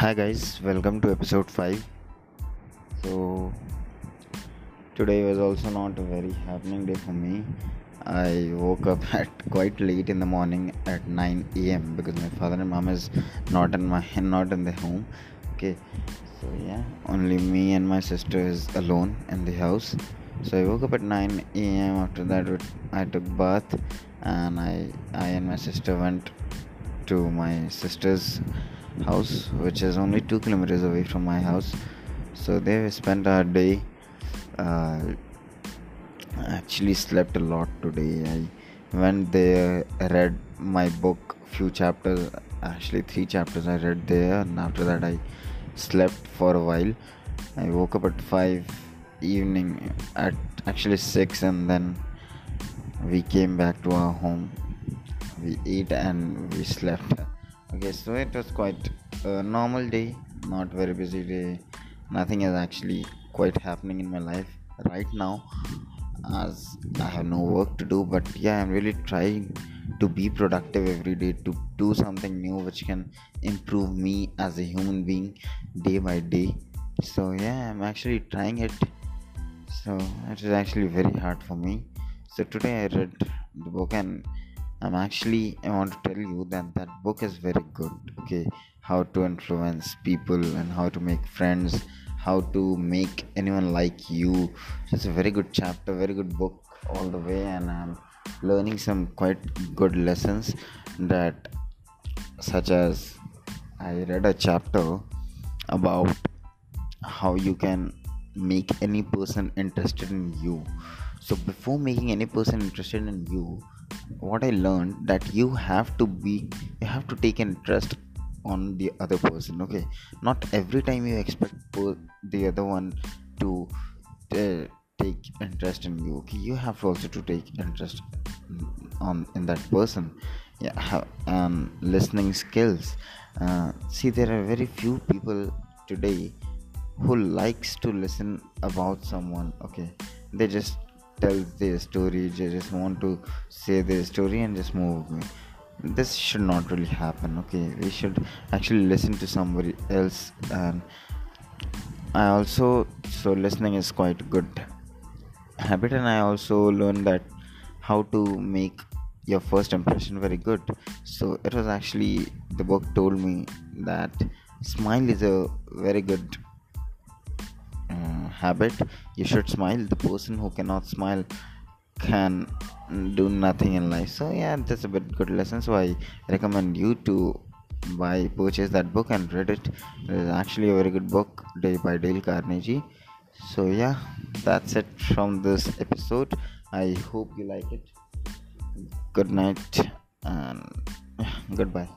Hi guys, welcome to episode 5. So today was also not a very happening day for me. I woke up at quite late in the morning at 9 a.m. because my father and mom is not in my not in the home. Okay, so yeah, only me and my sister is alone in the house. So I woke up at 9 a.m. After that, I took bath and I I and my sister went to my sister's house, which is only two kilometers away from my house. So they spent our day. Uh, actually slept a lot today. I went there, read my book, few chapters, actually three chapters I read there, and after that I slept for a while. I woke up at five evening at actually six, and then we came back to our home. We ate and we slept okay so it was quite a normal day not very busy day. Nothing is actually quite happening in my life right now as i have no work to do. But yeah i'm really trying to be productive every day to do something new which can improve me as a human being day by day. So yeah i'm actually trying it. So it is actually very hard for me. So today i read the book and i'm actually i want to tell you that that book is very good okay? How to influence people and how to make friends how to make anyone like you. It's a very good chapter very good book all the way and i'm learning some quite good lessons that such as i read a chapter about how you can make any person interested in you. So before making any person interested in you what i learned that you have to be you have to take interest on the other person okay? Not every time you expect the other one to uh, take interest in you okay? You have also to take interest on in that person. Yeah um, listening skills. Uh, see there are very few people today who likes to listen about someone okay? They just tell their story they just want to say their story and just move this should not really happen okay? We should actually listen to somebody else and i also so listening is quite good habit and i also learned that how to make your first impression very good. So it was actually the book told me that smile is a very good habit. You should smile. The person who cannot smile can do nothing in life. So yeah that's a bit good lesson. So i recommend you to buy purchase that book and read it. It is actually a very good book day by dale carnegie. So yeah that's it from this episode. I hope you like it. Good night and goodbye